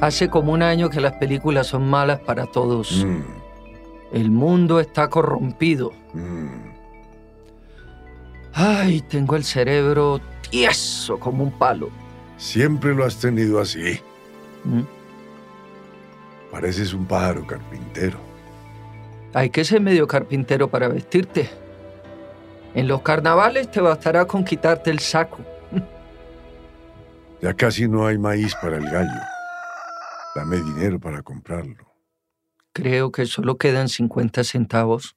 Hace como un año que las películas son malas para todos. Mm, El mundo está corrompido. mm. Ay, tengo el cerebro tieso como un palo. Siempre lo has tenido así. ¿Mm? Pareces un pájaro carpintero. Hay que ser medio carpintero para vestirte. En los carnavales te bastará con quitarte el saco. Ya casi no hay maíz para el gallo. Dame dinero para comprarlo. Creo que solo quedan 50 centavos.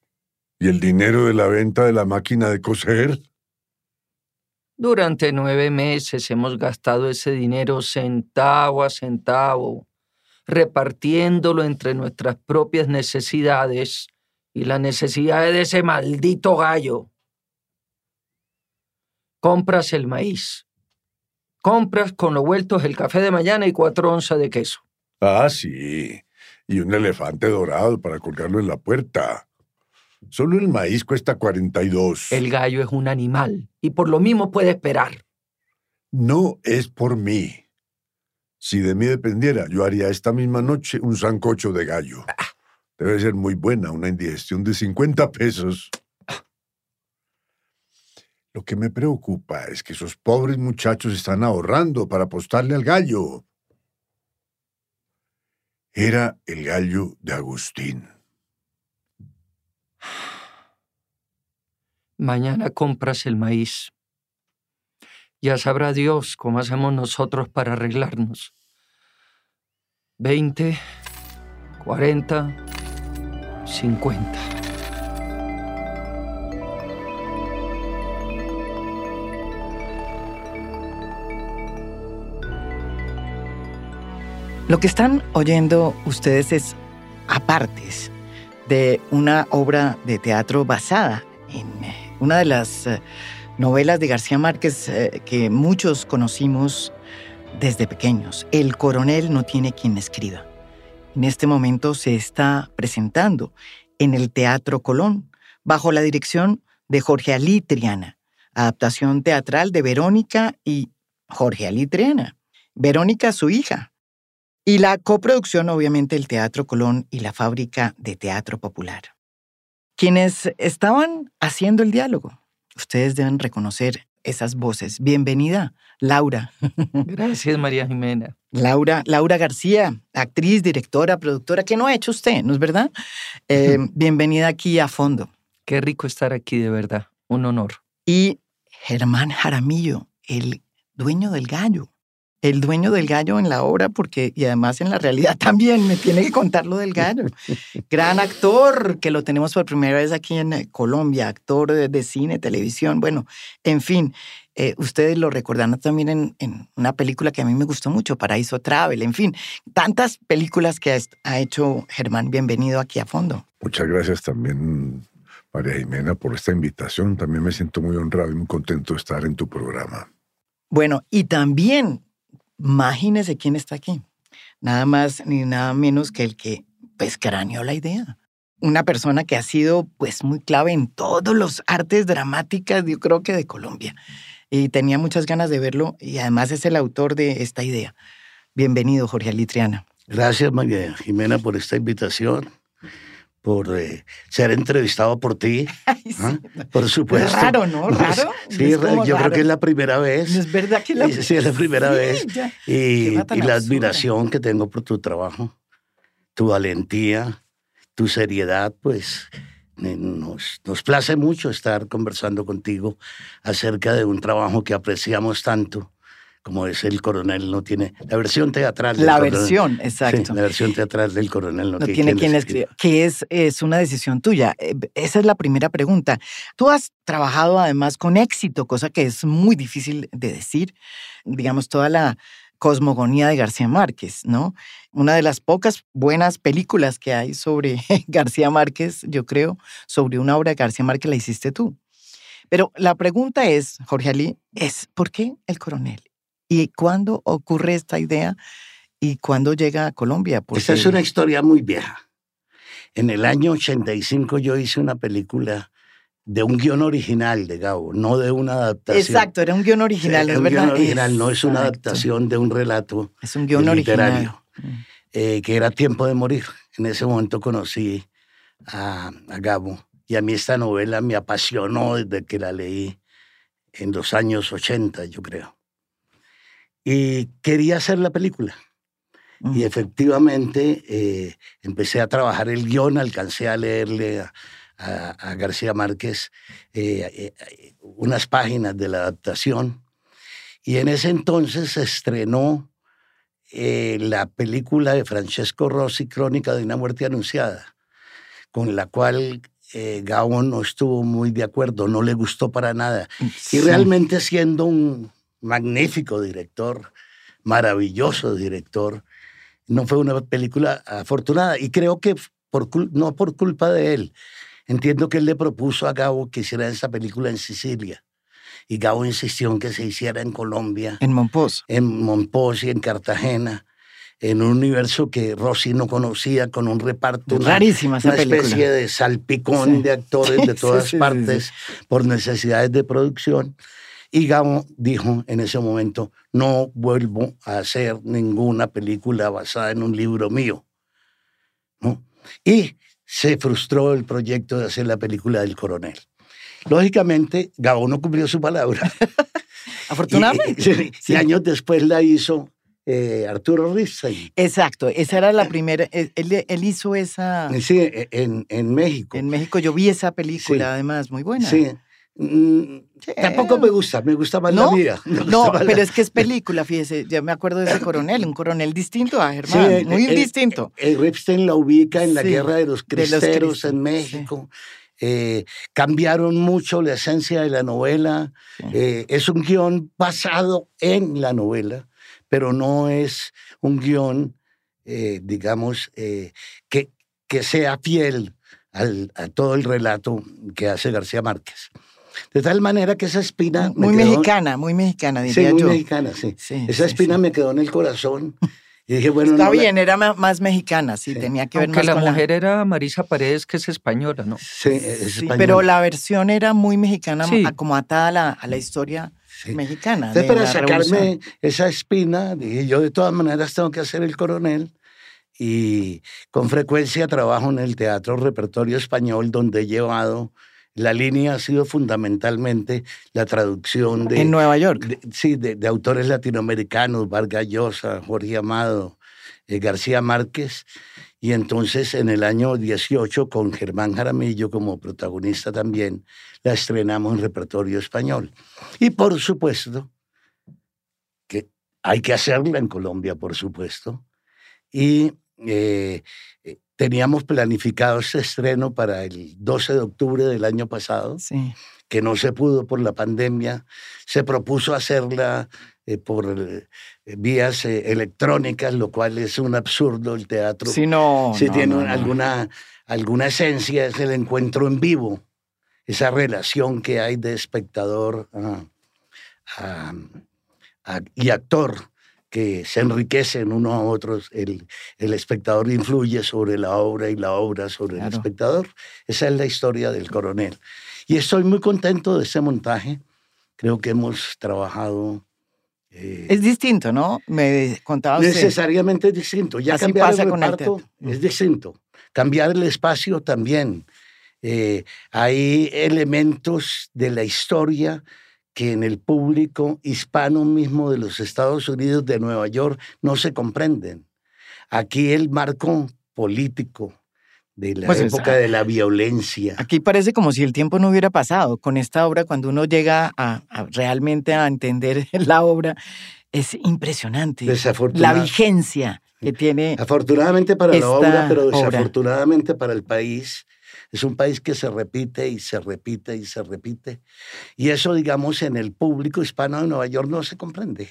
¿Y el dinero de la venta de la máquina de coser? Durante nueve meses hemos gastado ese dinero centavo a centavo, repartiéndolo entre nuestras propias necesidades y las necesidades de ese maldito gallo. Compras el maíz. Compras con los vueltos el café de mañana y cuatro onzas de queso. Ah, sí. Y un elefante dorado para colgarlo en la puerta. Solo el maíz cuesta 42. El gallo es un animal y por lo mismo puede esperar. No es por mí. Si de mí dependiera, yo haría esta misma noche un sancocho de gallo. Debe ser muy buena, una indigestión de 50 pesos. Lo que me preocupa es que esos pobres muchachos están ahorrando para apostarle al gallo. Era el gallo de Agustín. Mañana compras el maíz. Ya sabrá Dios cómo hacemos nosotros para arreglarnos. 20, 40, 50. Lo que están oyendo ustedes es apartes de una obra de teatro basada en eh, una de las eh, novelas de García Márquez eh, que muchos conocimos desde pequeños. El coronel no tiene quien escriba. En este momento se está presentando en el Teatro Colón bajo la dirección de Jorge Alí Triana, adaptación teatral de Verónica y Jorge Alí Triana. Verónica, su hija, y la coproducción, obviamente, el Teatro Colón y la Fábrica de Teatro Popular. Quienes estaban haciendo el diálogo, ustedes deben reconocer esas voces. Bienvenida, Laura. Gracias, María Jimena. Laura, Laura García, actriz, directora, productora. ¿Qué no ha hecho usted? ¿No es verdad? Eh, bienvenida aquí a fondo. Qué rico estar aquí, de verdad. Un honor. Y Germán Jaramillo, el dueño del gallo. El dueño del gallo en la obra, porque, y además en la realidad también me tiene que contar lo del gallo. Gran actor, que lo tenemos por primera vez aquí en eh, Colombia, actor de, de cine, televisión, bueno, en fin. eh, ustedes lo recordarán también en, en una película que a mí me gustó mucho, Paraíso Travel, en fin, tantas películas que ha hecho Germán. Bienvenido aquí a fondo. Muchas gracias también, María Jimena, por esta invitación. También me siento muy honrado y muy contento de estar en tu programa. Bueno, y también, imagínese quién está aquí. Nada más ni nada menos que el que, pues, craneó la idea. Una persona que ha sido, pues, muy clave en todos los artes dramáticas, yo creo que de Colombia. Y tenía muchas ganas de verlo y además es el autor de esta idea. Bienvenido, Jorge Alitriana. Gracias, María Jimena, por esta invitación, por eh, ser entrevistado por ti, ¿ah? por supuesto. Raro, ¿no? Raro. Sí, yo creo que es la primera vez. ¿No es verdad que la Sí, es la primera Sí, vez. ya. Y, y la admiración que tengo por tu trabajo, tu valentía, tu seriedad, pues nos, nos place mucho estar conversando contigo acerca de un trabajo que apreciamos tanto, como es El Coronel no tiene... La versión teatral. del La Coronel. versión, Sí, exacto. la versión teatral del Coronel no, no tiene quien escriba, que es, es una decisión tuya. Eh, Esa es la primera pregunta. Tú has trabajado además con éxito, cosa que es muy difícil de decir, digamos, toda la cosmogonía de García Márquez, ¿no? Una de las pocas buenas películas que hay sobre García Márquez, yo creo, sobre una obra de García Márquez la hiciste tú. Pero la pregunta es, Jorge Ali, es ¿por qué el coronel? ¿Y cuándo ocurre esta idea? ¿Y cuándo llega a Colombia? Esta es Porque- una historia muy vieja. En el año 85 yo hice una película de un guion original de Gabo, no de una adaptación. Exacto, era un guion original, Sí, ¿es un verdad? guion original, no es una adaptación de un relato Es un guion literario. original. eh, que era Tiempo de Morir. En ese momento conocí a, a Gabo y a mí esta novela me apasionó desde que la leí en los años 80, yo creo. Y quería hacer la película. Y efectivamente eh, empecé a trabajar el guion, alcancé a leerle a, a, García Márquez eh, eh, unas páginas de la adaptación. Y en ese entonces se estrenó la película de Francesco Rossi, Crónica de una muerte anunciada, con la cual eh, no estuvo muy de acuerdo, no le gustó para nada. Y realmente siendo un magnífico director, maravilloso director, no fue una película afortunada. Y creo que por, no por culpa de él. Entiendo que él le propuso a Gabo que hiciera esa película en Sicilia. Y Gabo insistió en que se hiciera en Colombia. En Monpós. En Monpós y en Cartagena en un universo que Rossi no conocía, con un reparto. Rarísima esa una especie de salpicón de actores de todas partes por necesidades de producción. Y Gabo dijo en ese momento, no vuelvo a hacer ninguna película basada en un libro mío. ¿No? Y se frustró el proyecto de hacer la película del coronel. Lógicamente, Gabo no cumplió su palabra. Afortunadamente. y, años después la hizo eh, Arturo Ripstein. Exacto, esa era la primera, él, él hizo esa... Sí, e, en, en, México. En México yo vi esa película, además, muy buena. Mm. Tampoco me gusta, me gusta más la mía. No, pero es que es película, fíjese, ya me acuerdo de ese coronel, un coronel distinto a Germán, muy distinto. El, Ripstein la ubica en la guerra de los cristeros en México. Eh, cambiaron mucho la esencia de la novela. Eh, es un guion basado en la novela pero no es un guion, eh, digamos, eh, que, que sea fiel al, a todo el relato que hace García Márquez. De tal manera que esa espina... Muy mexicana, muy mexicana, diría sí, muy mexicana, sí. esa espina me quedó en el corazón. Y dije, bueno, Está bien, era más mexicana, sí, tenía que ver Aunque más la mujer era Marisa Paredes, que es española, ¿no? Sí, es española. pero la versión era muy mexicana, como atada a la, a la historia mexicana. Entonces, para sacarme esa espina, dije, yo de todas maneras tengo que hacer el coronel. Y con frecuencia trabajo en el teatro repertorio español, donde he llevado la línea ha sido fundamentalmente la traducción de... En Nueva York. sí, de, autores latinoamericanos, Vargas Llosa, Jorge Amado, eh, García Márquez. Y entonces en el año 18, con Germán Jaramillo como protagonista también, la estrenamos en repertorio español. Y por supuesto, que hay que hacerla en Colombia, por supuesto. Y eh, teníamos planificado ese estreno para el 12 de octubre del año pasado, que no se pudo por la pandemia. Se propuso hacerla eh, por vías electrónicas, lo cual es un absurdo. El teatro, si no, si tiene alguna, alguna esencia, es el encuentro en vivo esa relación que hay de espectador ah, y actor que se enriquecen uno a otros, el, el, espectador influye sobre la obra y la obra sobre el espectador. Esa es la historia del coronel. Y estoy muy contento de ese montaje. Creo que hemos trabajado... Eh, es distinto, ¿no? Me contaba usted. Necesariamente es distinto. Ya Así cambiar pasa el con el reparto es distinto. Cambiar el espacio también. Eh, hay elementos de la historia que en el público hispano mismo de los Estados Unidos, de Nueva York, no se comprenden. Aquí el marco político de la pues, época de la violencia. Aquí parece como si el tiempo no hubiera pasado. Con esta obra, cuando uno llega a, realmente a entender la obra, es impresionante. La vigencia que tiene. Afortunadamente para la obra, pero desafortunadamente para el país, es un país que se repite y se repite y se repite. Y eso, digamos, en el público hispano de Nueva York no se comprende.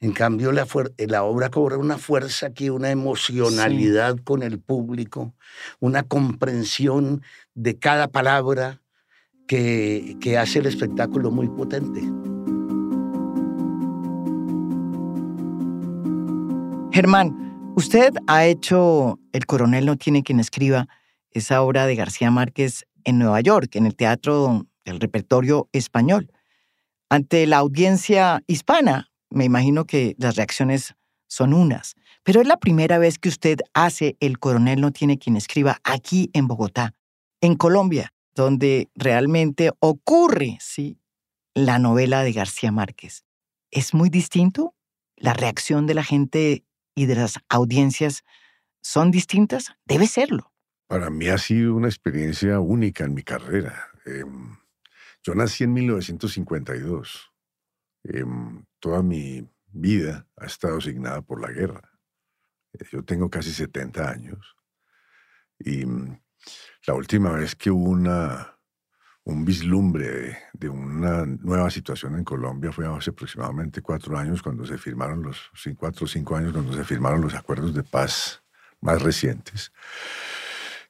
En cambio, la, la obra cobra una fuerza aquí, una emocionalidad con el público, una comprensión de cada palabra que, que hace el espectáculo muy potente. Germán, usted ha hecho El coronel no tiene quien escriba esa obra de García Márquez en Nueva York, en el Teatro del Repertorio Español. Ante la audiencia hispana, me imagino que las reacciones son unas, Pero es la primera vez que usted hace El coronel no tiene quien escriba aquí en Bogotá, en Colombia, donde realmente ocurre, sí, la novela de García Márquez. ¿Es muy distinto? ¿La reacción de la gente y de las audiencias son distintas? Debe serlo. Para mí ha sido una experiencia única en mi carrera. Em, yo nací en 1952. Em, toda mi vida ha estado asignada por la guerra. Eh, yo tengo casi 70 años. Y mm, la última vez que hubo un vislumbre de, una nueva situación en Colombia fue hace aproximadamente cuatro años cuando se firmaron los, cuatro o cinco años cuando se firmaron los acuerdos de paz más recientes.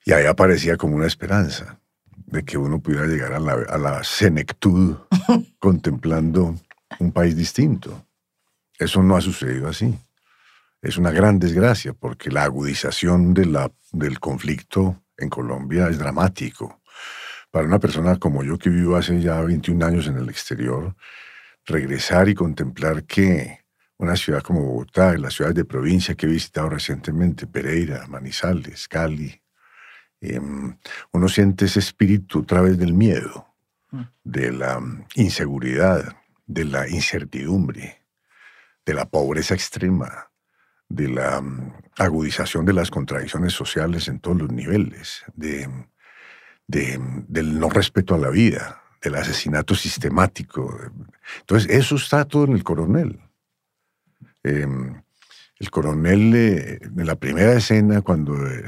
Y ahí aparecía como una esperanza de que uno pudiera llegar a la, a la senectud contemplando un país distinto. Eso no ha sucedido así. Es una gran desgracia porque la agudización de la, del conflicto en Colombia es dramático. Para una persona como yo que vivo hace ya 21 años en el exterior, regresar y contemplar que una ciudad como Bogotá, las ciudades de provincia que he visitado recientemente, Pereira, Manizales, Cali, em, uno siente ese espíritu a través del miedo, mm. de la inseguridad, de la incertidumbre, de la pobreza extrema, de la mm, agudización de las contradicciones sociales en todos los niveles, de, del no respeto a la vida, del asesinato sistemático. Entonces, eso está todo en el coronel. Em, el coronel, eh, en la primera escena, cuando, eh,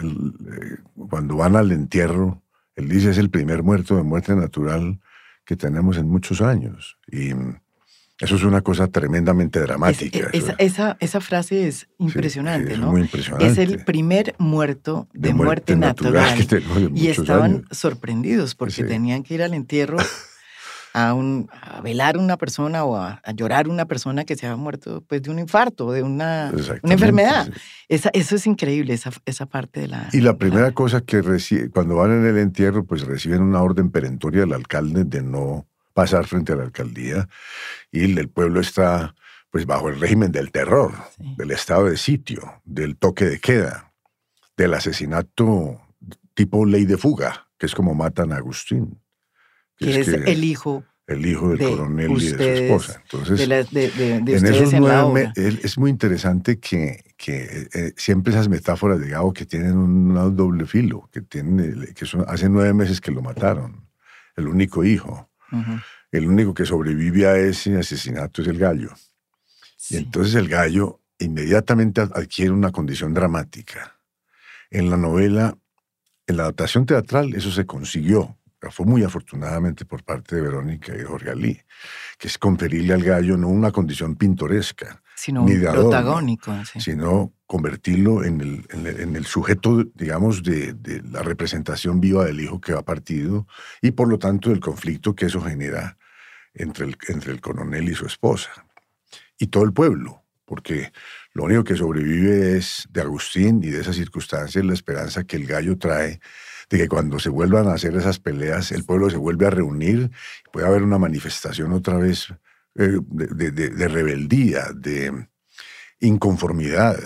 cuando van al entierro, él dice es el primer muerto de muerte natural que tenemos en muchos años. Y eso es una cosa tremendamente dramática. esa, esa, frase es impresionante, es ¿no? Muy impresionante. Es el primer muerto de, muerte, natural. y estaban sorprendidos porque tenían que ir al entierro a, un, a velar a una persona o a, llorar a una persona que se había muerto pues, de un infarto, de una, una enfermedad. Esa, eso es increíble, esa, esa parte de la... Y la primera cosa que recibe, cuando van en el entierro, pues reciben una orden perentoria del alcalde de no pasar frente a la alcaldía y el pueblo está pues bajo el régimen del terror, del estado de sitio, del toque de queda, del asesinato tipo ley de fuga, que es como matan a Agustín. Que, es, el hijo el hijo del coronel y de su esposa. Entonces, en esos nueve es muy interesante que, que eh, siempre esas metáforas de Gabo que tienen un, doble filo, que tienen, que son, hace nueve meses que lo mataron, el único hijo. El único que sobrevive a ese asesinato es el gallo. Y entonces el gallo inmediatamente adquiere una condición dramática. En la novela, en la adaptación teatral, eso se consiguió. Fue muy afortunadamente por parte de Verónica y Jorge Alí, que es conferirle al gallo no una condición pintoresca, sino ni protagónico, sino convertirlo en el, en el, sujeto, digamos, de, de, la representación viva del hijo que va partido y por lo tanto del conflicto que eso genera entre el, entre el coronel y su esposa. Y todo el pueblo, porque lo único que sobrevive es de Agustín y de esas circunstancias la esperanza que el gallo trae de que cuando se vuelvan a hacer esas peleas, el pueblo se vuelve a reunir, puede haber una manifestación otra vez eh, de, rebeldía, de inconformidad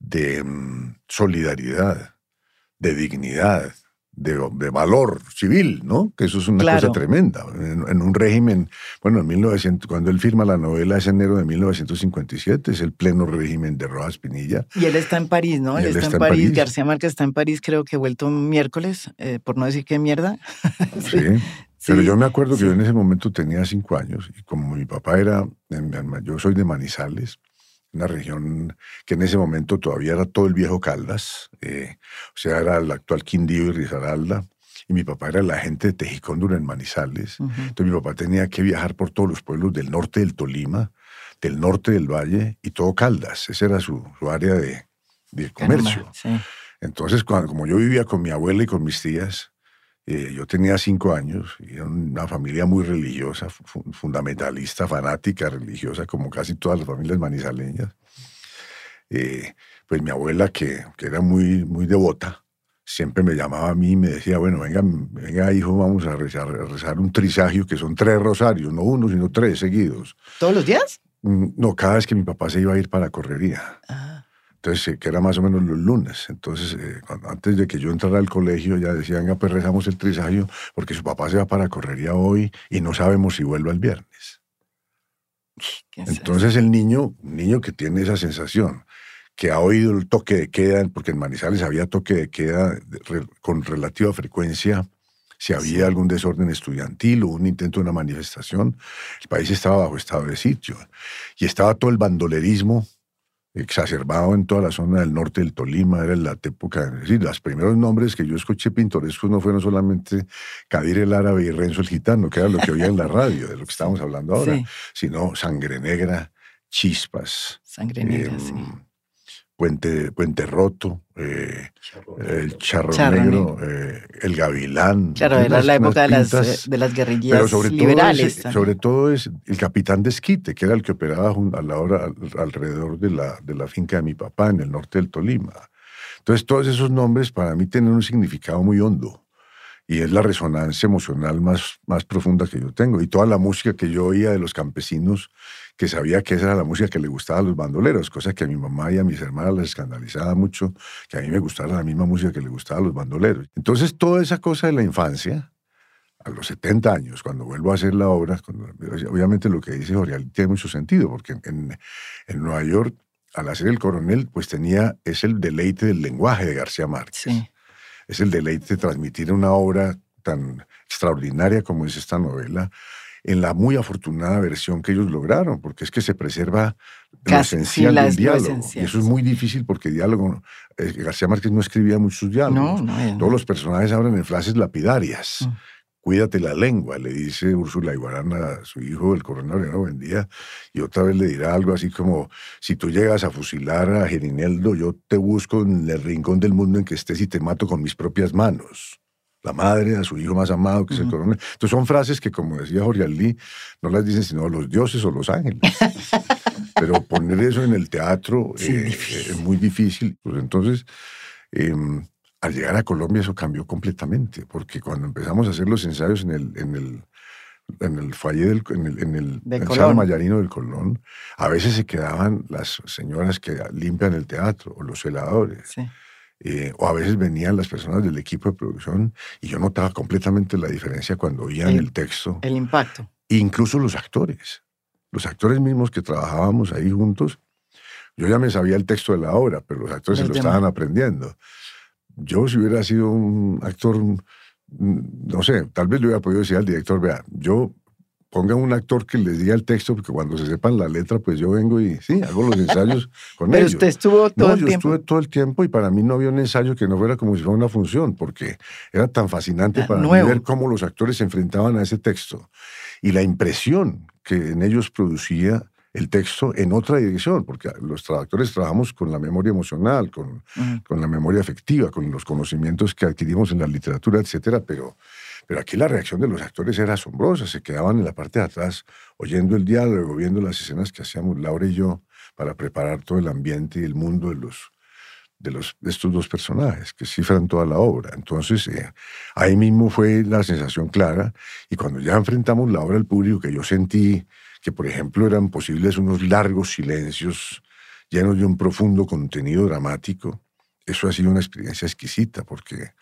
de mm, solidaridad, de dignidad, de, valor civil, ¿no? Que eso es una cosa tremenda. En, un régimen, bueno, en 1900, cuando él firma la novela es enero de 1957, es el pleno régimen de Rojas Pinilla. Y él está en París, ¿no? Él, está, en París. García Márquez está en París, creo que vuelto un miércoles, eh, por no decir qué mierda. sí. Pero yo me acuerdo que yo en ese momento tenía cinco años y como mi papá era, yo soy de Manizales, una región que en ese momento todavía era todo el viejo Caldas, eh, o sea, era el actual Quindío y Risaralda, y mi papá era el agente de Tejicóndula en Manizales. Entonces mi papá tenía que viajar por todos los pueblos del norte del Tolima, del norte del valle y todo Caldas. Esa era su, área de, comercio. Entonces, cuando, como yo vivía con mi abuela y con mis tías, eh, yo tenía cinco años y era una familia muy religiosa, fundamentalista, fanática, religiosa, como casi todas las familias manizaleñas. Eh, pues mi abuela, que, que, era muy, muy devota, siempre me llamaba a mí y me decía, bueno, venga, venga hijo, vamos a rezar, a rezar un trisagio, que son tres rosarios, no uno, sino tres seguidos. ¿Todos los días? Mm, no, cada vez que mi papá se iba a ir para la correría. Ah. Entonces, eh, que era más o menos los lunes. Entonces, eh, antes de que yo entrara al colegio, ya decían, venga, pues rezamos el trisagio, porque su papá se va para correría hoy y no sabemos si vuelve el viernes. Entonces, el niño, un niño que tiene esa sensación, que ha oído el toque de queda, porque en Manizales había toque de queda con relativa frecuencia, si había algún desorden estudiantil o un intento de una manifestación, el país estaba bajo estado de sitio. Y estaba todo el bandolerismo exacerbado en toda la zona del norte del Tolima, era la época, es decir, los primeros nombres que yo escuché pintorescos no fueron solamente Kadir el árabe y Renzo el gitano, que era lo que oía en la radio, de lo que estábamos hablando ahora, sino Sangre Negra, Chispas. Sangre Negra, sí. Puente, Puente Roto, eh, el Charro, Negro, eh, el Gavilán. Claro, era la época de las, de las guerrillas sobre liberales. Todo sobre todo es el capitán de esquite, que era el que operaba a la hora alrededor de la, de la finca de mi papá en el norte del Tolima. Entonces, todos esos nombres para mí tienen un significado muy hondo y es la resonancia emocional más, más profunda que yo tengo. Y toda la música que yo oía de los campesinos, que sabía que esa era la música que le gustaba a los bandoleros, cosa que a mi mamá y a mis hermanas les escandalizaba mucho, que a mí me gustara la misma música que le gustaba a los bandoleros. Entonces, toda esa cosa de la infancia, a los 70 años, cuando vuelvo a hacer la obra, obviamente lo que dice Jorge tiene mucho sentido, porque en, en Nueva York, al hacer El Coronel, pues tenía, es el deleite del lenguaje de García Márquez. Sí es el deleite de transmitir una obra tan extraordinaria como es esta novela en la muy afortunada versión que ellos lograron, porque es que se preserva lo esencial del diálogo. Y eso es muy difícil porque diálogo, eh, García Márquez no escribía muchos diálogos. Todos los personajes hablan en frases lapidarias. Mm. Cuídate la lengua, le dice Úrsula Iguarán a su hijo, el coronel no vendía, y otra vez le dirá algo así como, si tú llegas a fusilar a Gerineldo, yo te busco en el rincón del mundo en que estés y te mato con mis propias manos. La madre a su hijo más amado, que es el coronel. Entonces son frases que, como decía Jorge Alí, no las dicen sino los dioses o los ángeles. Pero poner eso en el teatro eh, es muy difícil. Pues entonces... Em, al llegar a Colombia eso cambió completamente, porque cuando empezamos a hacer los ensayos en el, en el, en el falle del en el, en el, Mayarino del Colón, a veces se quedaban las señoras que limpian el teatro o los celadores. Eh, o a veces venían las personas del equipo de producción y yo notaba completamente la diferencia cuando oían el, texto. El impacto. Incluso los actores. Los actores mismos que trabajábamos ahí juntos, yo ya me sabía el texto de la obra, pero los actores se lo estaban aprendiendo. Yo si hubiera sido un actor, mm, no sé, tal vez le hubiera podido decir al director, vea, yo ponga un actor que les diga el texto, porque cuando se sepan la letra, pues yo vengo y sí, hago los ensayos con Pero ellos. usted estuvo todo no, el yo tiempo. estuve todo el tiempo y para mí no había un ensayo que no fuera como si fuera una función, porque era tan fascinante ah, para mí ver cómo los actores se enfrentaban a ese texto y la impresión que en ellos producía el texto en otra dirección, porque los traductores trabajamos con la memoria emocional, con, con, la memoria afectiva, con los conocimientos que adquirimos en la literatura, etcétera, pero, pero aquí la reacción de los actores era asombrosa, se quedaban en la parte de atrás oyendo el diálogo, viendo las escenas que hacíamos Laura y yo para preparar todo el ambiente y el mundo de los de, los, estos dos personajes que cifran toda la obra. Entonces, eh, ahí mismo fue la sensación clara y cuando ya enfrentamos la obra al público, que yo sentí que por ejemplo eran posibles unos largos silencios llenos de un profundo contenido dramático. Eso ha sido una experiencia exquisita porque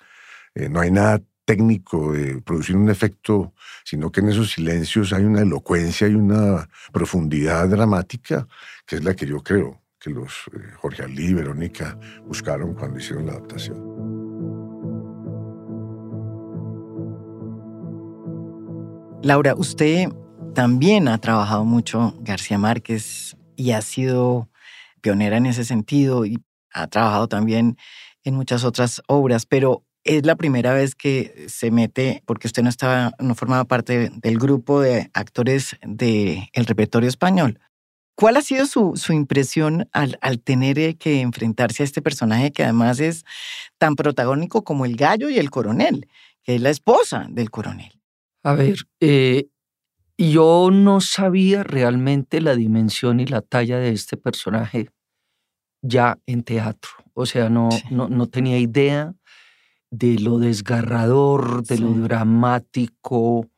eh, no hay nada técnico de producir un efecto, sino que en esos silencios hay una elocuencia y una profundidad dramática que es la que yo creo que los eh, Jorge Alí y Verónica buscaron cuando hicieron la adaptación. Laura, usted también ha trabajado mucho García Márquez y ha sido pionera en ese sentido y ha trabajado también en muchas otras obras, pero es la primera vez que se mete, porque usted no estaba, no formaba parte del grupo de actores del repertorio español. ¿Cuál ha sido su, su impresión al, al, tener que enfrentarse a este personaje que además es tan protagónico como el gallo y el coronel, que es la esposa del coronel? A ver, eh, yo no sabía realmente la dimensión y la talla de este personaje ya en teatro. O sea, no, no, tenía idea de lo desgarrador, de lo dramático,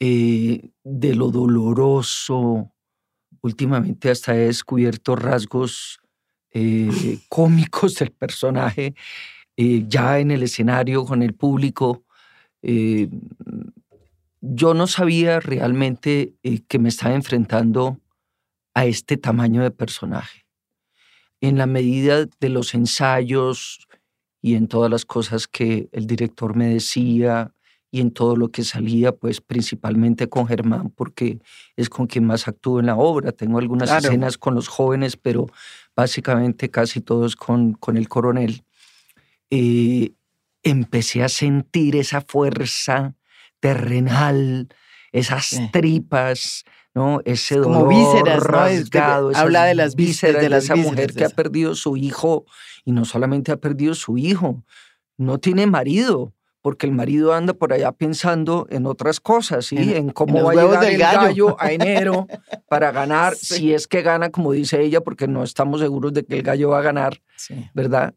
eh, de lo doloroso. Últimamente hasta he descubierto rasgos eh, cómicos del personaje, eh, ya en el escenario con el público. Yo no sabía realmente que me estaba enfrentando a este tamaño de personaje. En la medida de los ensayos y en todas las cosas que el director me decía, y en todo lo que salía, pues principalmente con Germán, porque es con quien más actúo en la obra. Tengo algunas escenas con los jóvenes, pero básicamente casi todos con, con el coronel. Eh, empecé a sentir esa fuerza terrenal, esas tripas, ¿no? Ese dolor vísceras, rasgado, habla de las vísceras de, esa mujer que ha perdido su hijo y no solamente ha perdido su hijo, no tiene marido, porque el marido anda por allá pensando en otras cosas, ¿sí? En, cómo va a llegar el gallo. a enero para ganar, si es que gana, como dice ella, porque no estamos seguros de que el gallo va a ganar, ¿verdad?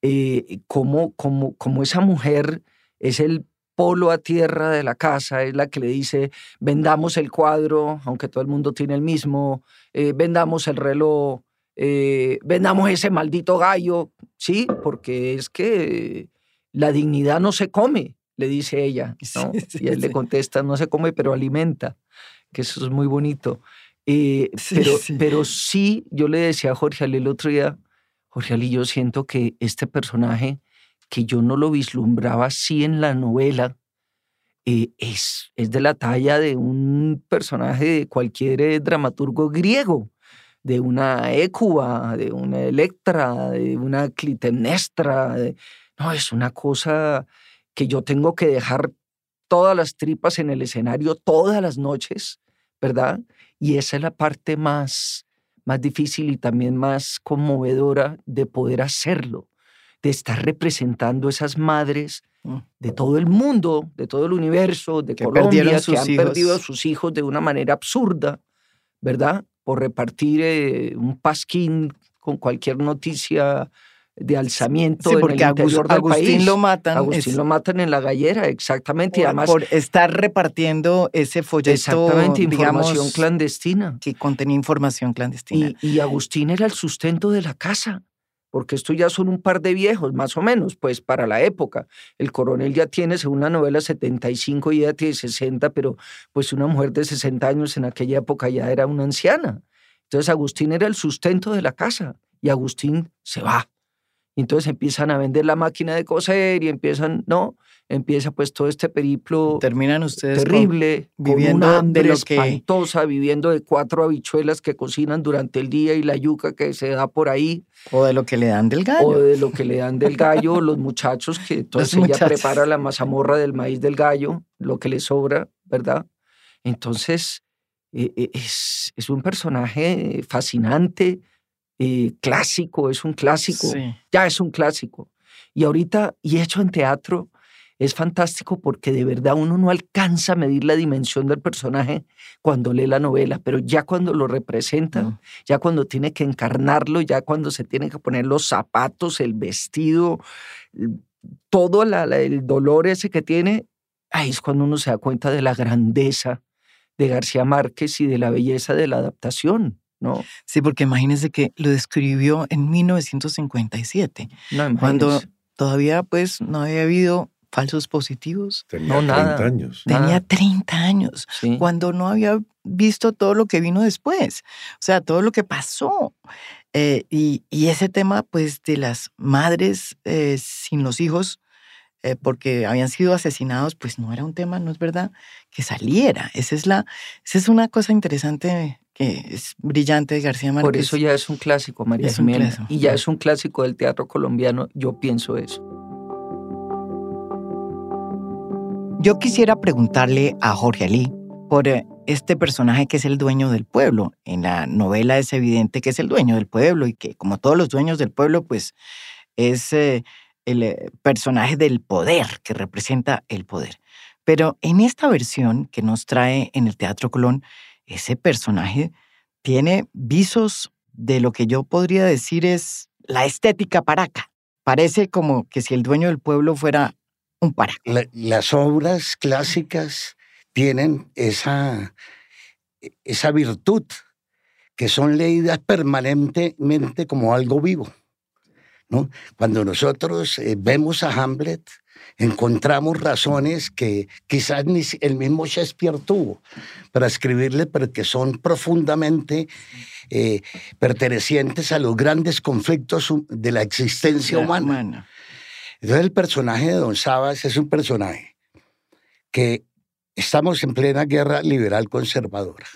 Eh, como, como, como esa mujer es el polo a tierra de la casa, es la que le dice, vendamos el cuadro, aunque todo el mundo tiene el mismo, eh, vendamos el reloj, eh, vendamos ese maldito gallo, ¿sí? Porque es que la dignidad no se come, le dice ella. y él le contesta, no se come, pero alimenta, que eso es muy bonito. Eh, pero, pero sí, yo le decía a Jorge Ali el otro día, Jorge Ali, yo siento que este personaje, que yo no lo vislumbraba así en la novela, eh, es, es de la talla de un personaje de cualquier eh, dramaturgo griego, de una Écuba, de una Electra, de una Clitemnestra, no, es una cosa que yo tengo que dejar todas las tripas en el escenario todas las noches, ¿verdad? Y esa es la parte más, más difícil y también más conmovedora de poder hacerlo, de estar representando esas madres mm. de todo el mundo, de todo el universo, de Colombia, que han perdido a sus hijos de una manera absurda, ¿verdad? Por repartir eh, un pasquín con cualquier noticia de alzamiento sí, porque en el interior Agustín lo matan. Agustín lo matan en la gallera, exactamente. Por, y además, por estar repartiendo ese folleto. Exactamente, información clandestina. Que contenía información clandestina. Y, y, Agustín era el sustento de la casa, porque estos ya son un par de viejos, más o menos, pues para la época. El coronel ya tiene, según la novela, 75 y ella tiene 60, pero pues una mujer de 60 años en aquella época ya era una anciana. Entonces Agustín era el sustento de la casa y Agustín se va entonces empiezan a vender la máquina de coser y empiezan, no, empieza pues todo este periplo terminan ustedes terrible, viviendo con una hambre espantosa, viviendo de cuatro habichuelas que cocinan durante el día y la yuca que se da por ahí. O de lo que le dan del gallo. O de lo que le dan del gallo los muchachos, que entonces ella prepara la mazamorra del maíz del gallo, lo que le sobra, ¿verdad? Entonces, e, e, es, es un personaje fascinante, eh, clásico, es un clásico, ya es un clásico. Y ahorita, y hecho en teatro, es fantástico porque de verdad uno no alcanza a medir la dimensión del personaje cuando lee la novela, pero ya cuando lo representa, ya cuando tiene que encarnarlo, ya cuando se tiene que poner los zapatos, el vestido, todo el dolor ese que tiene, ahí es cuando uno se da cuenta de la grandeza de García Márquez y de la belleza de la adaptación. ¿No? Sí, porque imagínense que lo describió en 1957, cuando todavía pues no había habido falsos positivos. Tenía 30 años. Tenía 30 años, cuando no había visto todo lo que vino después, o sea, todo lo que pasó. Eh, y, ese tema pues de las madres eh, sin los hijos, eh, porque habían sido asesinados, pues no era un tema, ¿no es verdad? Que saliera. Esa es, la, esa es una cosa interesante que es brillante de García Márquez. Por eso ya es un clásico, María Jimena. Y ya es un clásico del teatro colombiano, yo pienso eso. Yo quisiera preguntarle a Jorge Alí por eh, este personaje que es el dueño del pueblo. En la novela es evidente que es el dueño del pueblo y que como todos los dueños del pueblo, pues es eh, el eh, personaje del poder, que representa el poder. Pero en esta versión que nos trae en el Teatro Colón, ese personaje tiene visos de lo que yo podría decir es la estética paraca. Parece como que si el dueño del pueblo fuera un paraca. las obras clásicas tienen esa, esa virtud que son leídas permanentemente como algo vivo. ¿No? Cuando nosotros eh, vemos a Hamlet, encontramos razones que quizás ni el mismo Shakespeare tuvo para escribirle, pero que son profundamente eh, pertenecientes a los grandes conflictos de la existencia humana. Entonces el personaje de Don Sabas es un personaje que estamos en plena guerra liberal conservadora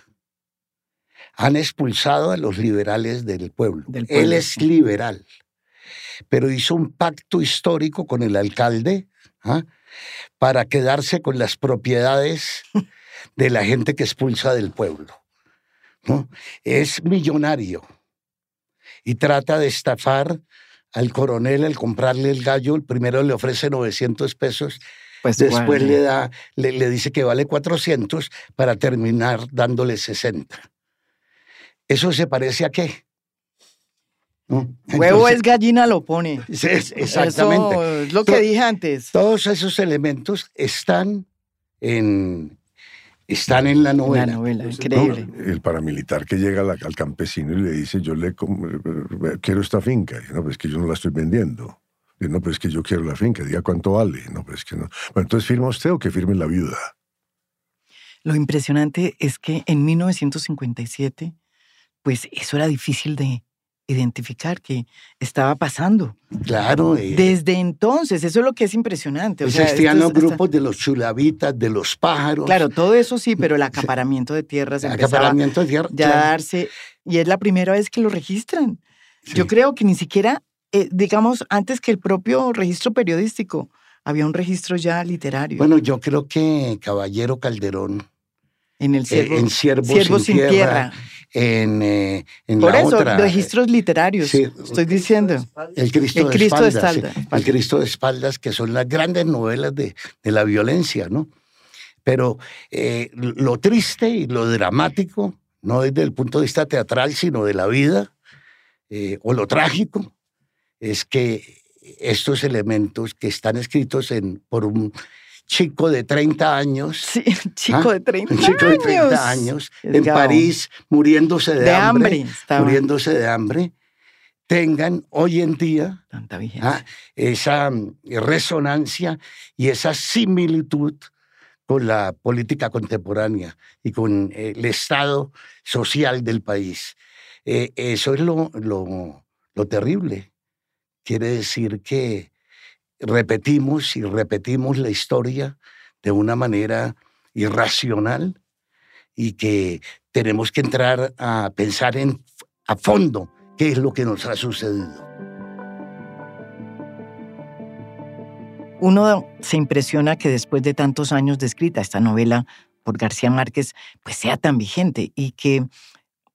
han expulsado a los liberales del pueblo. Él es liberal, pero hizo un pacto histórico con el alcalde ¿ah? para quedarse con las propiedades de la gente que expulsa del pueblo. ¿no? Es millonario y trata de estafar al coronel al comprarle el gallo. El primero le ofrece 900 pesos pues Después le, da, le, le, dice que vale 400 para terminar dándole 60. ¿Eso se parece a qué? Huevo es gallina, lo pone. exactamente. es lo que dije antes. Todos esos elementos están en, están en la novela. La novela, increíble. el paramilitar que llega al, campesino y le dice, yo le quiero esta finca. Y, no, pues es que yo no la estoy vendiendo. Y, no, pues es que yo quiero la finca. Diga cuánto vale. No, pues es que no. Bueno, entonces firma usted o que firme la viuda. Lo impresionante es que en 1957 pues eso era difícil de identificar que estaba pasando. Claro. Eh. Desde entonces, eso es lo que es impresionante. Existían los grupos de los chulavitas, de los pájaros. Claro, todo eso sí, pero el acaparamiento de tierras el acaparamiento de ya darse, y es la primera vez que lo registran. Yo creo que ni siquiera, eh, digamos, antes que el propio registro periodístico, había un registro ya literario. Bueno, yo creo que Caballero Calderón en el ciervo, en Ciervo, sin, tierra, En, eh, en Por eso, otra, registros literarios, estoy diciendo. El Cristo, de, espaldas, El Cristo de espaldas, que son las grandes novelas de, de la violencia, ¿no? Pero eh, lo triste y lo dramático, no desde el punto de vista teatral, sino de la vida, eh, o lo trágico, es que estos elementos que están escritos en, por un chico de 30 años. Sí, chico de 30 años. chico de 30 años en París, muriéndose de, hambre, muriéndose de hambre, tengan hoy en día ¿ah? esa mm, resonancia y esa similitud con la política contemporánea y con el estado social del país. Eh, eso es lo, lo, lo terrible. Quiere decir que repetimos y repetimos la historia de una manera irracional y que tenemos que entrar a pensar en, a fondo qué es lo que nos ha sucedido. Uno se impresiona que después de tantos años de escrita esta novela por García Márquez, pues sea tan vigente y que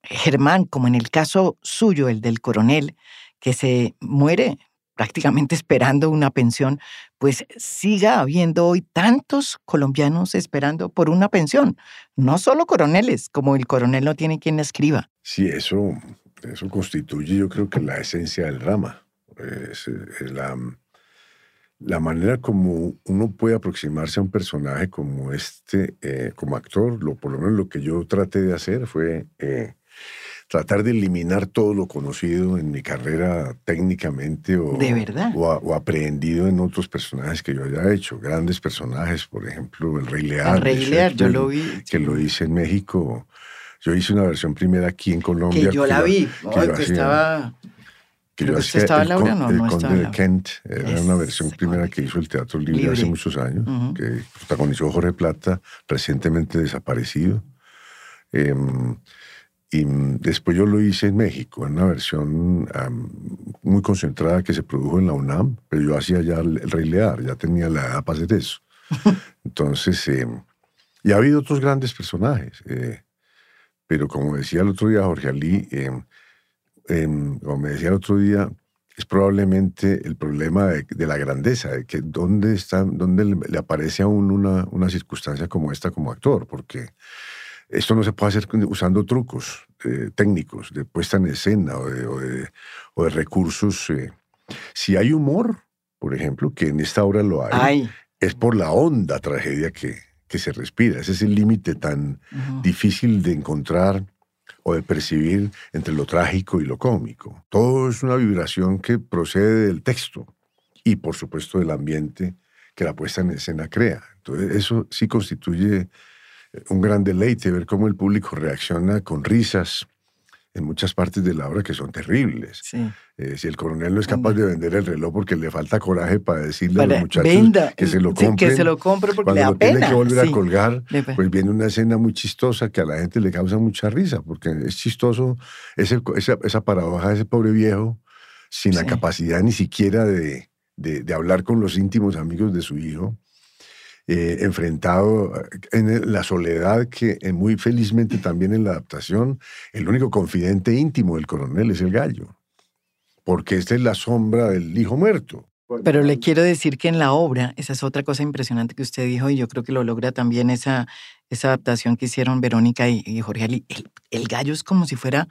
Germán, como en el caso suyo, el del coronel, que se muere prácticamente esperando una pensión, pues siga habiendo hoy tantos colombianos esperando por una pensión, no solo coroneles, como el coronel no tiene quien escriba. Sí, eso, eso constituye yo creo que la esencia del drama. Es, la, la, manera como uno puede aproximarse a un personaje como este, eh, como actor, lo, por lo menos lo que yo traté de hacer fue... Eh, tratar de eliminar todo lo conocido en mi carrera técnicamente o, ¿De verdad? o, aprendido en otros personajes que yo haya hecho. Grandes personajes, por ejemplo, El Rey Lear. El Rey Lear, yo lo vi. Que lo hice en México. Yo hice una versión primera aquí en Colombia. Que yo la vi, que, estaba... Que yo hacía estaba el, Laura, no, el Conde de Kent, era una versión primera que hizo el Teatro Libre, hace muchos años, que protagonizó Jorge Plata, recientemente desaparecido. Eh, y mm, después yo lo hice en México, en una versión muy concentrada que se produjo en la UNAM, pero yo hacía ya el, Rey Lear, ya tenía la edad para hacer eso. Entonces, eh, y ha habido otros grandes personajes, eh, pero como decía el otro día Jorge Ali, eh, como me decía el otro día, es probablemente el problema de, la grandeza, de que dónde, está, dónde le, aparece a uno una, una circunstancia como esta como actor, porque esto no se puede hacer usando trucos eh, técnicos de puesta en escena o de, recursos. Eh. Si hay humor, por ejemplo, que en esta obra lo hay, es por la honda tragedia que, que se respira. Ese es el límite tan difícil de encontrar o de percibir entre lo trágico y lo cómico. Todo es una vibración que procede del texto y por supuesto del ambiente que la puesta en escena crea. Entonces eso sí constituye un gran deleite ver cómo el público reacciona con risas, en muchas partes de la obra que son terribles. Eh, si el coronel no es capaz de vender el reloj porque le falta coraje para decirle a los muchachos que se lo compren, que se lo compre porque le da lo tiene que volver a colgar, pues viene una escena muy chistosa que a la gente le causa mucha risa, porque es chistoso ese, esa, esa paradoja de ese pobre viejo sin la capacidad ni siquiera de, de, de hablar con los íntimos amigos de su hijo eh, enfrentado eh, en la soledad que eh, muy felizmente también en la adaptación, el único confidente íntimo del coronel es el gallo, porque esta es la sombra del hijo muerto. Pero le quiero decir que en la obra, esa es otra cosa impresionante que usted dijo y yo creo que lo logra también esa, esa adaptación que hicieron Verónica y, Jorge Ali. El, gallo es como si fuera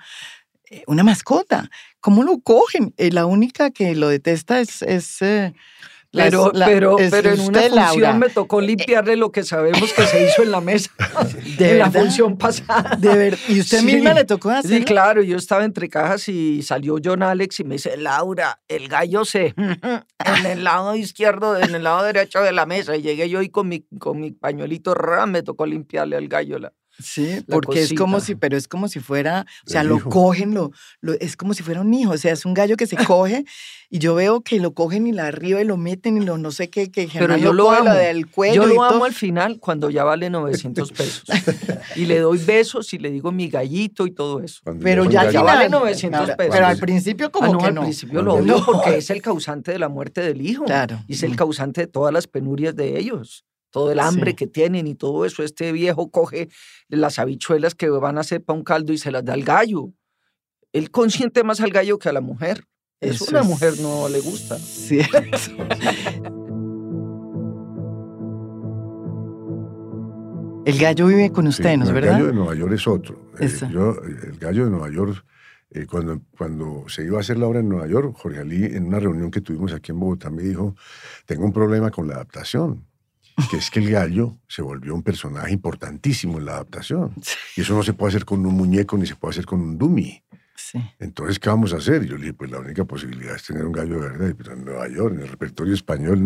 una mascota. ¿Cómo lo cogen? la única que lo detesta es, es pero, pero, pero en una función me tocó eh, limpiarle lo que sabemos que se hizo en la mesa. De la función pasada. De ver, ¿Y usted misma le tocó hacer? Sí, claro. Yo estaba entre cajas y salió John Alex y me dice, Laura, el gallo se... en el lado izquierdo, en el lado derecho de la mesa. Y llegué yo y con mi, con mi pañuelito ram me tocó limpiarle al gallo la, Sí, porque es como si, pero es como si fuera, o sea, lo cogen, lo, es como si fuera un hijo, o sea, es un gallo que se coge y yo veo que lo cogen y la arriba y lo meten y lo no sé qué, que pero yo lo amo, del cuello. Yo lo amo al final cuando ya vale 900 pesos y le doy besos y le digo mi gallito y todo eso. pero ya, ya vale 900 pesos. Pero al principio como ah, que no. Al principio lo odio porque es el causante de la muerte del hijo. Claro. Y es el causante de todas las penurias de ellos todo el hambre que tienen y todo eso. Este viejo coge las habichuelas que van a hacer para un caldo y se las da al gallo. Él consiente más al gallo que a la mujer. Eso, a una mujer no le gusta. El gallo vive con usted, ¿no es verdad? El gallo de Nueva York es otro. Eh, el gallo de Nueva York, eh, cuando, cuando se iba a hacer la obra en Nueva York, Jorge Ali, en una reunión que tuvimos aquí en Bogotá, me dijo, tengo un problema con la adaptación que es que el gallo se volvió un personaje importantísimo en la adaptación. Y eso no se puede hacer con un muñeco ni se puede hacer con un dummy. Entonces, ¿qué vamos a hacer? yo le dije, pues la única posibilidad es tener un gallo de verdad. Pero en Nueva York, en el repertorio español,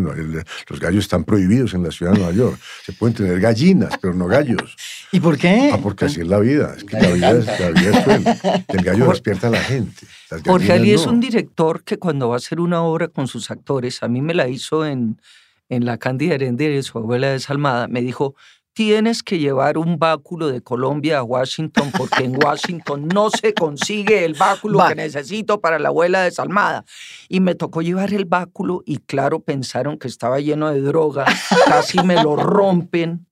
los gallos están prohibidos en la ciudad de Nueva York. Se pueden tener gallinas, pero no gallos. ¿Y por qué? Ah, porque así es la vida. Es que la vida es, la vida El gallo despierta a la gente. Jorge Ali es un director que cuando va a hacer una obra con sus actores, a mí me la hizo en en la Cándida Herendia su abuela desalmada, me dijo, tienes que llevar un báculo de Colombia a Washington porque en Washington no se consigue el báculo que necesito para la abuela desalmada. Y me tocó llevar el báculo y claro, pensaron que estaba lleno de droga, casi me lo rompen.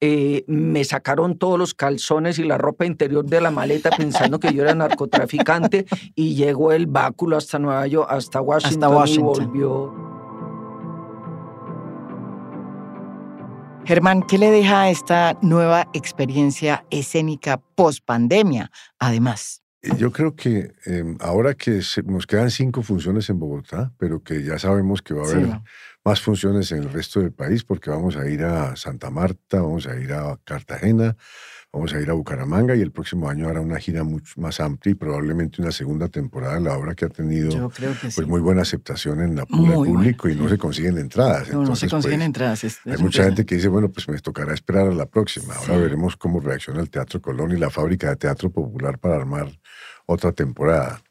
Eh, me sacaron todos los calzones y la ropa interior de la maleta pensando que yo era narcotraficante y llegó el báculo hasta Nueva York, hasta Washington, hasta Washington. y volvió. Germán, ¿qué le deja esta nueva experiencia escénica post pandemia, además? Yo creo que em, ahora que nos quedan cinco funciones en Bogotá, pero que ya sabemos que va a haber más funciones en el resto del país, porque vamos a ir a Santa Marta, vamos a ir a Cartagena, Vamos a ir a Bucaramanga y el próximo año hará una gira mucho más amplia y probablemente una segunda temporada, la obra que ha tenido pues, muy buena aceptación en la público y no se consiguen entradas. No, no se consiguen pues, entradas. hay mucha gente que dice, bueno, pues me tocará esperar a la próxima. Ahora veremos cómo reacciona el Teatro Colón y la Fábrica de Teatro Popular para armar otra temporada.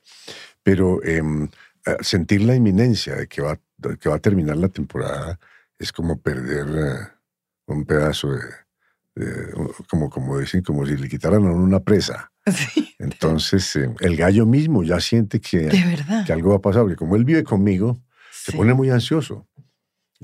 Pero em, eh, sentir la inminencia de que va, que va a terminar la temporada es como perder eh, un pedazo de eh, como, como dicen, como si le quitaran a una presa. Entonces, eh, el gallo mismo ya siente que, que algo va a pasar, porque como él vive conmigo, se pone muy ansioso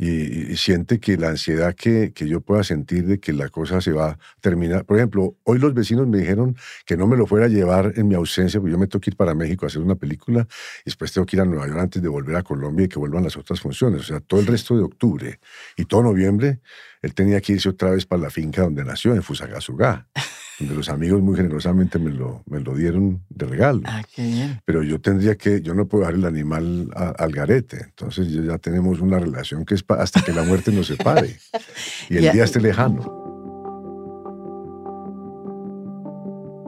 y, siente que la ansiedad que, que, yo pueda sentir de que la cosa se va a terminar. Por ejemplo, hoy los vecinos me dijeron que no me lo fuera a llevar en mi ausencia, porque yo me tengo que ir para México a hacer una película y después tengo que ir a Nueva York antes de volver a Colombia y que vuelvan las otras funciones. O sea, todo el resto de octubre y todo noviembre, él tenía que irse otra vez para la finca donde nació, en Fusagasugá donde los amigos muy generosamente me lo, me lo dieron de regalo. Ah, qué bien. Pero yo tendría que, yo no puedo dejar el animal al garete. Entonces ya tenemos una relación que es hasta que la muerte nos separe y el día esté lejano.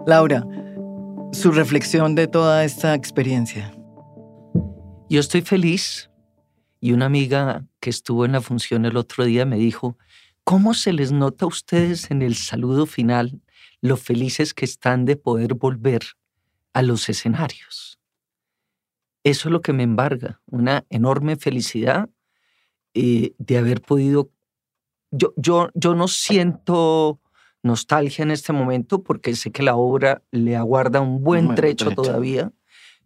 Laura, su reflexión de toda esta experiencia? Yo estoy feliz y una amiga que estuvo en la función el otro día me dijo, ¿cómo se les nota a ustedes en el saludo final lo felices que están de poder volver a los escenarios? Eso es lo que me embarga, una enorme felicidad eh, de haber podido... Yo, yo, yo no siento nostalgia en este momento porque sé que la obra le aguarda un buen, trecho, todavía.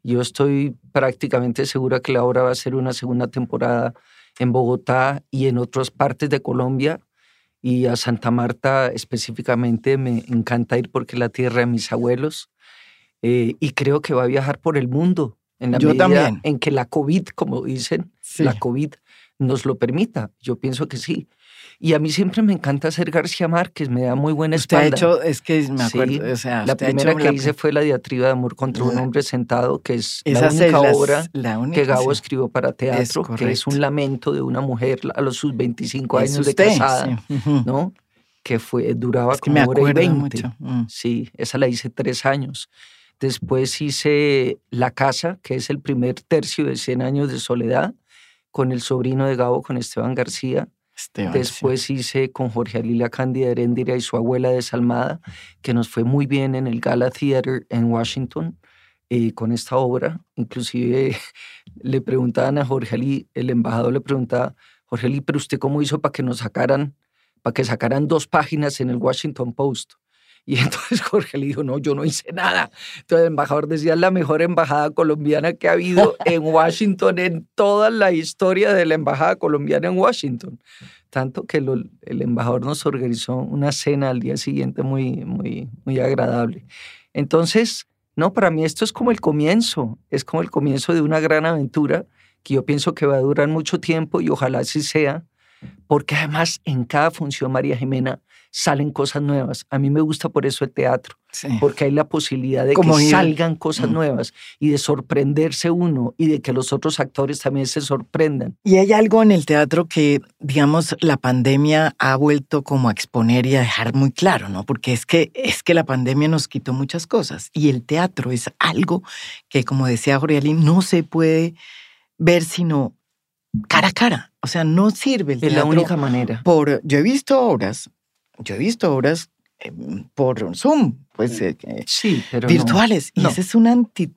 Yo estoy prácticamente segura que la obra va a ser una segunda temporada en Bogotá y en otras partes de Colombia. Y a Santa Marta específicamente me encanta ir porque es la tierra de mis abuelos. Eh, y creo que va a viajar por el mundo en la medida en que la COVID, como dicen, la COVID nos lo permita. Yo pienso que sí. Y a mí siempre me encanta hacer García Márquez, me da muy buena espalda. Usted ha hecho, es que me acuerdo, o sea, la primera que hice fue la diatriba de amor contra un hombre sentado, que es la única obra que Gabo escribió para teatro, que es un lamento de una mujer a los sus 25 años de casada, ¿no? Que fue, duraba como hora y 20. Mm. Sí, esa la hice tres años. Después hice La Casa, que es el primer tercio de 100 años de soledad, con el sobrino de Gabo, con Esteban García Después hice con Jorge Alilia Cándida Heréndira y su abuela desalmada, que nos fue muy bien en el Gala Theater en Washington eh, con esta obra. Inclusive le preguntaban a Jorge Ali, el embajador le preguntaba, Jorge Ali, pero usted cómo hizo para que nos sacaran, para que sacaran dos páginas en el Washington Post? Y entonces Jorge le dijo, no, yo no hice nada. Entonces el embajador decía, es la mejor embajada colombiana que ha habido en Washington en toda la historia de la embajada colombiana en Washington. Tanto que el embajador nos organizó una cena al día siguiente muy, muy, muy agradable. Entonces, no, para mí esto es como el comienzo, es como el comienzo de una gran aventura que yo pienso que va a durar mucho tiempo y ojalá así sea, porque además en cada función, María Jimena, salen cosas nuevas. A mí me gusta por eso el teatro, porque hay la posibilidad de que salgan cosas mm. nuevas y de sorprenderse uno y de que los otros actores también se sorprendan. Y hay algo en el teatro que, digamos, la pandemia ha vuelto como a exponer y a dejar muy claro, ¿no? Porque es que, es que la pandemia nos quitó muchas cosas y el teatro es algo que, como decía Jorge no se puede ver sino cara a cara. O sea, no sirve el teatro. Es la única manera. Por, yo he visto obras yo he visto obras em, por Zoom, pues eh, sí, pero virtuales. Y ese es un anti,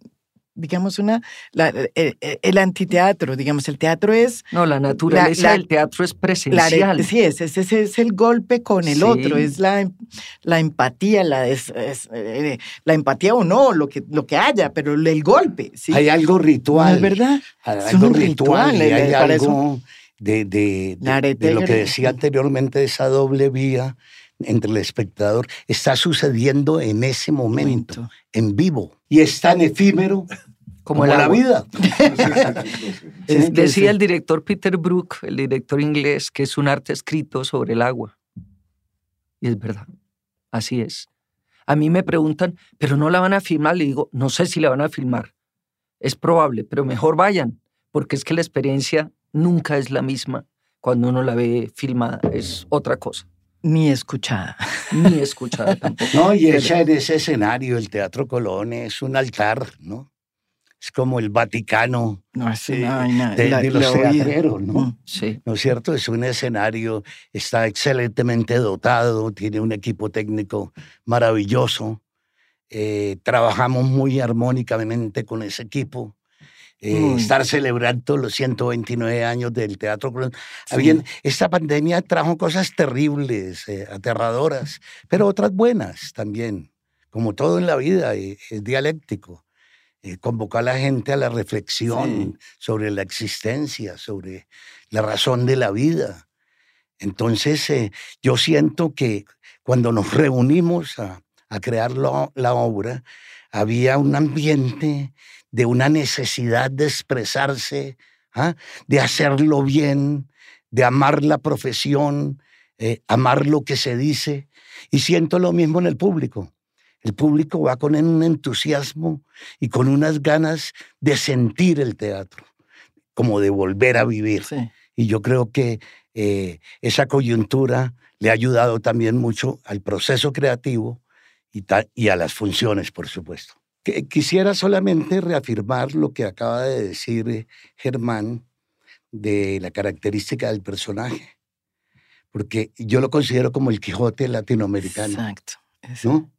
digamos, una, el, antiteatro, digamos, el teatro es... No, la naturaleza del teatro es presencial. sí, ese, ese, es el golpe con el otro, es la, la empatía, la, es, eh, la empatía o no, lo que, lo que haya, pero el golpe. ¿sí? Hay algo ritual. ¿Es verdad? Hay algo ritual, hay algo de, de, de, lo que decía anteriormente, esa doble vía entre el espectador, está sucediendo en ese momento, en vivo. Y es tan efímero como, la vida. Decía el director Peter Brook, el director inglés, que es un arte escrito sobre el agua. Y es verdad, así es. A mí me preguntan, pero no la van a filmar. Le digo, no sé si la van a filmar. Es probable, pero mejor vayan, porque es que la experiencia nunca es la misma cuando uno la ve filmada, es otra cosa. Ni escuchada. Ni escuchada tampoco. No, y ese, ese escenario, el Teatro Colón, es un altar, ¿no? Es como el Vaticano no, es una de, de, los teatreros, ¿no? Mm, sí. ¿No es cierto? Es un escenario, está excelentemente dotado, tiene un equipo técnico maravilloso. Eh, trabajamos muy armónicamente con ese equipo. Eh, estar celebrando los 129 años del Teatro Colón. esta pandemia trajo cosas terribles, eh, aterradoras, pero otras buenas también. Como todo en la vida, es dialéctico. Convocó a la gente a la reflexión sobre la existencia, sobre la razón de la vida. Entonces, yo siento que cuando nos reunimos a, a crear la obra, había un ambiente de una necesidad de expresarse, ¿ah? de hacerlo bien, de amar la profesión, eh, amar lo que se dice. Y siento lo mismo en el público. El público va con un entusiasmo y con unas ganas de sentir el teatro, como de volver a vivir. Y yo creo que eh, esa coyuntura le ha ayudado también mucho al proceso creativo y, y a las funciones, por supuesto. quisiera solamente reafirmar lo que acaba de decir eh, Germán de la característica del personaje, porque yo lo considero como el Quijote latinoamericano. Exacto. ¿no?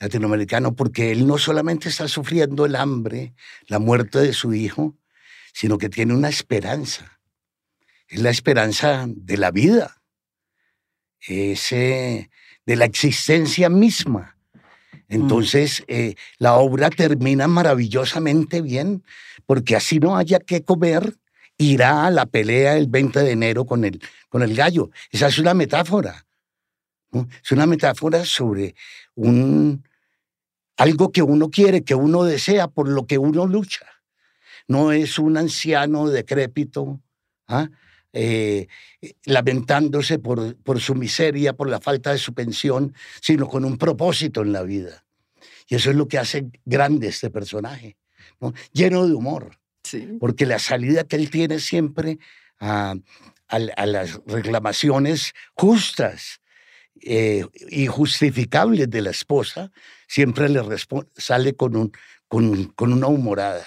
Latinoamericano, porque él no solamente está sufriendo el hambre, la muerte de su hijo, sino que tiene una esperanza. Es la esperanza de la vida, es de la existencia misma. Entonces, eh, la obra termina maravillosamente bien, porque así no haya que comer, irá a la pelea el 20 de enero con el, con el gallo. Esa es una metáfora. Es una metáfora sobre un, algo que uno quiere, que uno desea, por lo que uno lucha. No es un anciano decrépito, ¿ah? Eh, lamentándose por, por su miseria, por la falta de su pensión, sino con un propósito en la vida. Y eso es lo que hace grande este personaje, ¿no? lleno de humor. Porque la salida que él tiene siempre a, a, las reclamaciones justas eh, y justificables de la esposa, siempre le sale con, un, con, con una humorada.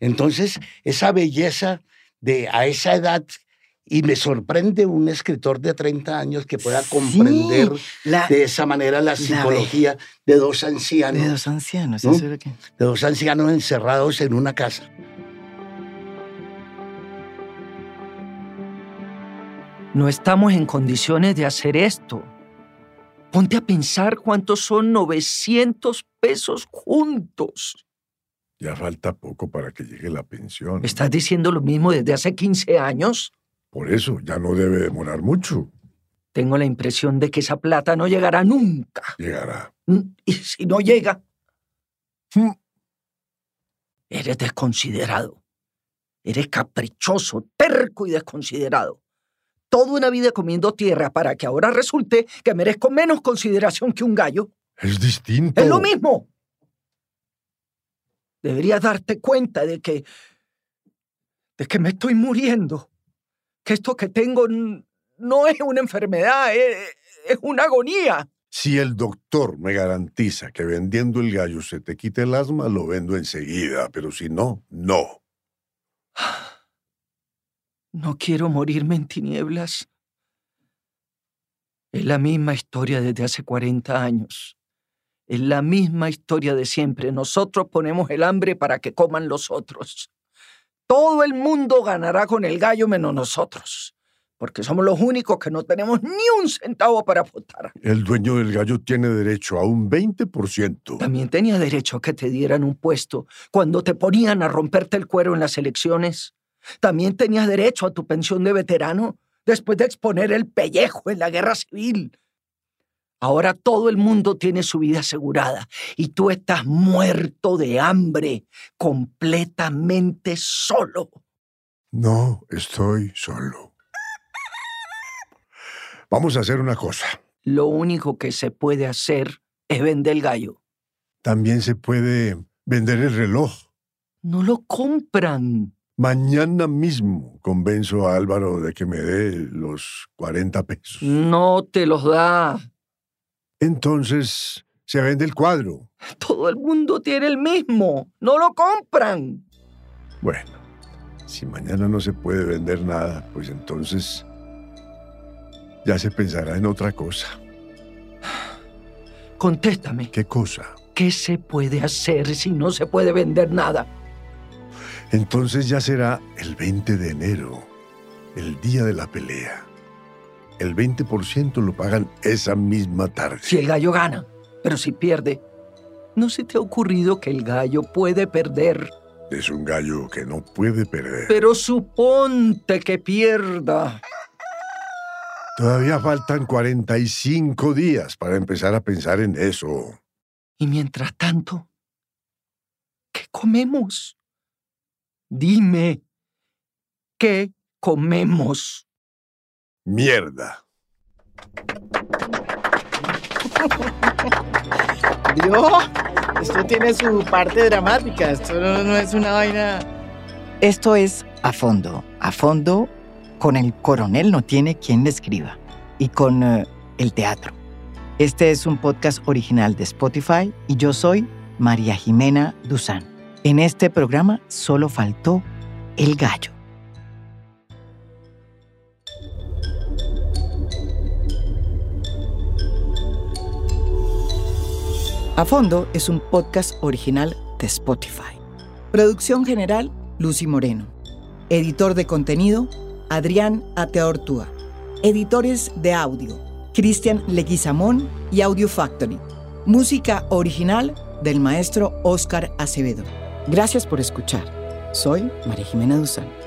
Entonces, esa belleza de a esa edad y me sorprende un escritor de 30 años que pueda comprender de esa manera la psicología de dos ancianos. De dos ancianos, De dos ancianos encerrados en una casa. No estamos en condiciones de hacer esto. Ponte a pensar cuántos son 900 pesos juntos. Ya falta poco para que llegue la pensión. ¿Estás diciendo lo mismo desde hace 15 años? Por eso, ya no debe demorar mucho. Tengo la impresión de que esa plata no llegará nunca. Llegará. Mm, y si no llega, mm, eres desconsiderado. Eres caprichoso, terco y desconsiderado. Toda una vida comiendo tierra para que ahora resulte que merezco menos consideración que un gallo. Es distinto. Es lo mismo. Deberías darte cuenta de que. de que me estoy muriendo. Que esto que tengo no es una enfermedad, es, es una agonía. Si el doctor me garantiza que vendiendo el gallo se te quite el asma, lo vendo enseguida, pero si no, no. No quiero morirme en tinieblas. Es la misma historia desde hace 40 años. Es la misma historia de siempre. Nosotros ponemos el hambre para que coman los otros. Todo el mundo ganará con el gallo menos nosotros, porque somos los únicos que no tenemos ni un centavo para votar. El dueño del gallo tiene derecho a un 20%. También tenía derecho a que te dieran un puesto cuando te ponían a romperte el cuero en las elecciones. También tenías derecho a tu pensión de veterano después de exponer el pellejo en la guerra civil. Ahora todo el mundo tiene su vida asegurada y tú estás muerto de hambre, completamente solo. No estoy solo. Vamos a hacer una cosa. Lo único que se puede hacer es vender el gallo. También se puede vender el reloj. No lo compran. Mañana mismo convenzo a Álvaro de que me dé los 40 pesos. No te los da. Entonces se vende el cuadro. Todo el mundo tiene el mismo. No lo compran. Bueno, si mañana no se puede vender nada, pues entonces ya se pensará en otra cosa. Contéstame. ¿Qué cosa? ¿Qué se puede hacer si no se puede vender nada? Entonces ya será el 20 de enero, el día de la pelea el 20% lo pagan esa misma tarde. Si el gallo gana, pero si pierde, ¿no se te ha ocurrido que el gallo puede perder? Es un gallo que no puede perder. Pero suponte que pierda. Todavía faltan 45 días para empezar a pensar en eso. Y mientras tanto, ¿qué comemos? Dime, ¿qué comemos? Mierda. ¿Vio? Esto tiene su parte dramática, esto no, es una vaina... Esto es a fondo, a fondo con el coronel no tiene quien le escriba y con eh, el teatro. Este es un podcast original de Spotify y yo soy María Jimena Duzán. En este programa solo faltó el gallo. A Fondo es un podcast original de Spotify. Producción general, Lucy Moreno. Editor de contenido, Adrián Ateortúa. Editores de audio, Cristian Leguizamón y Audio Factory. Música original del maestro Oscar Acevedo. Gracias por escuchar. Soy María Jimena Duzán.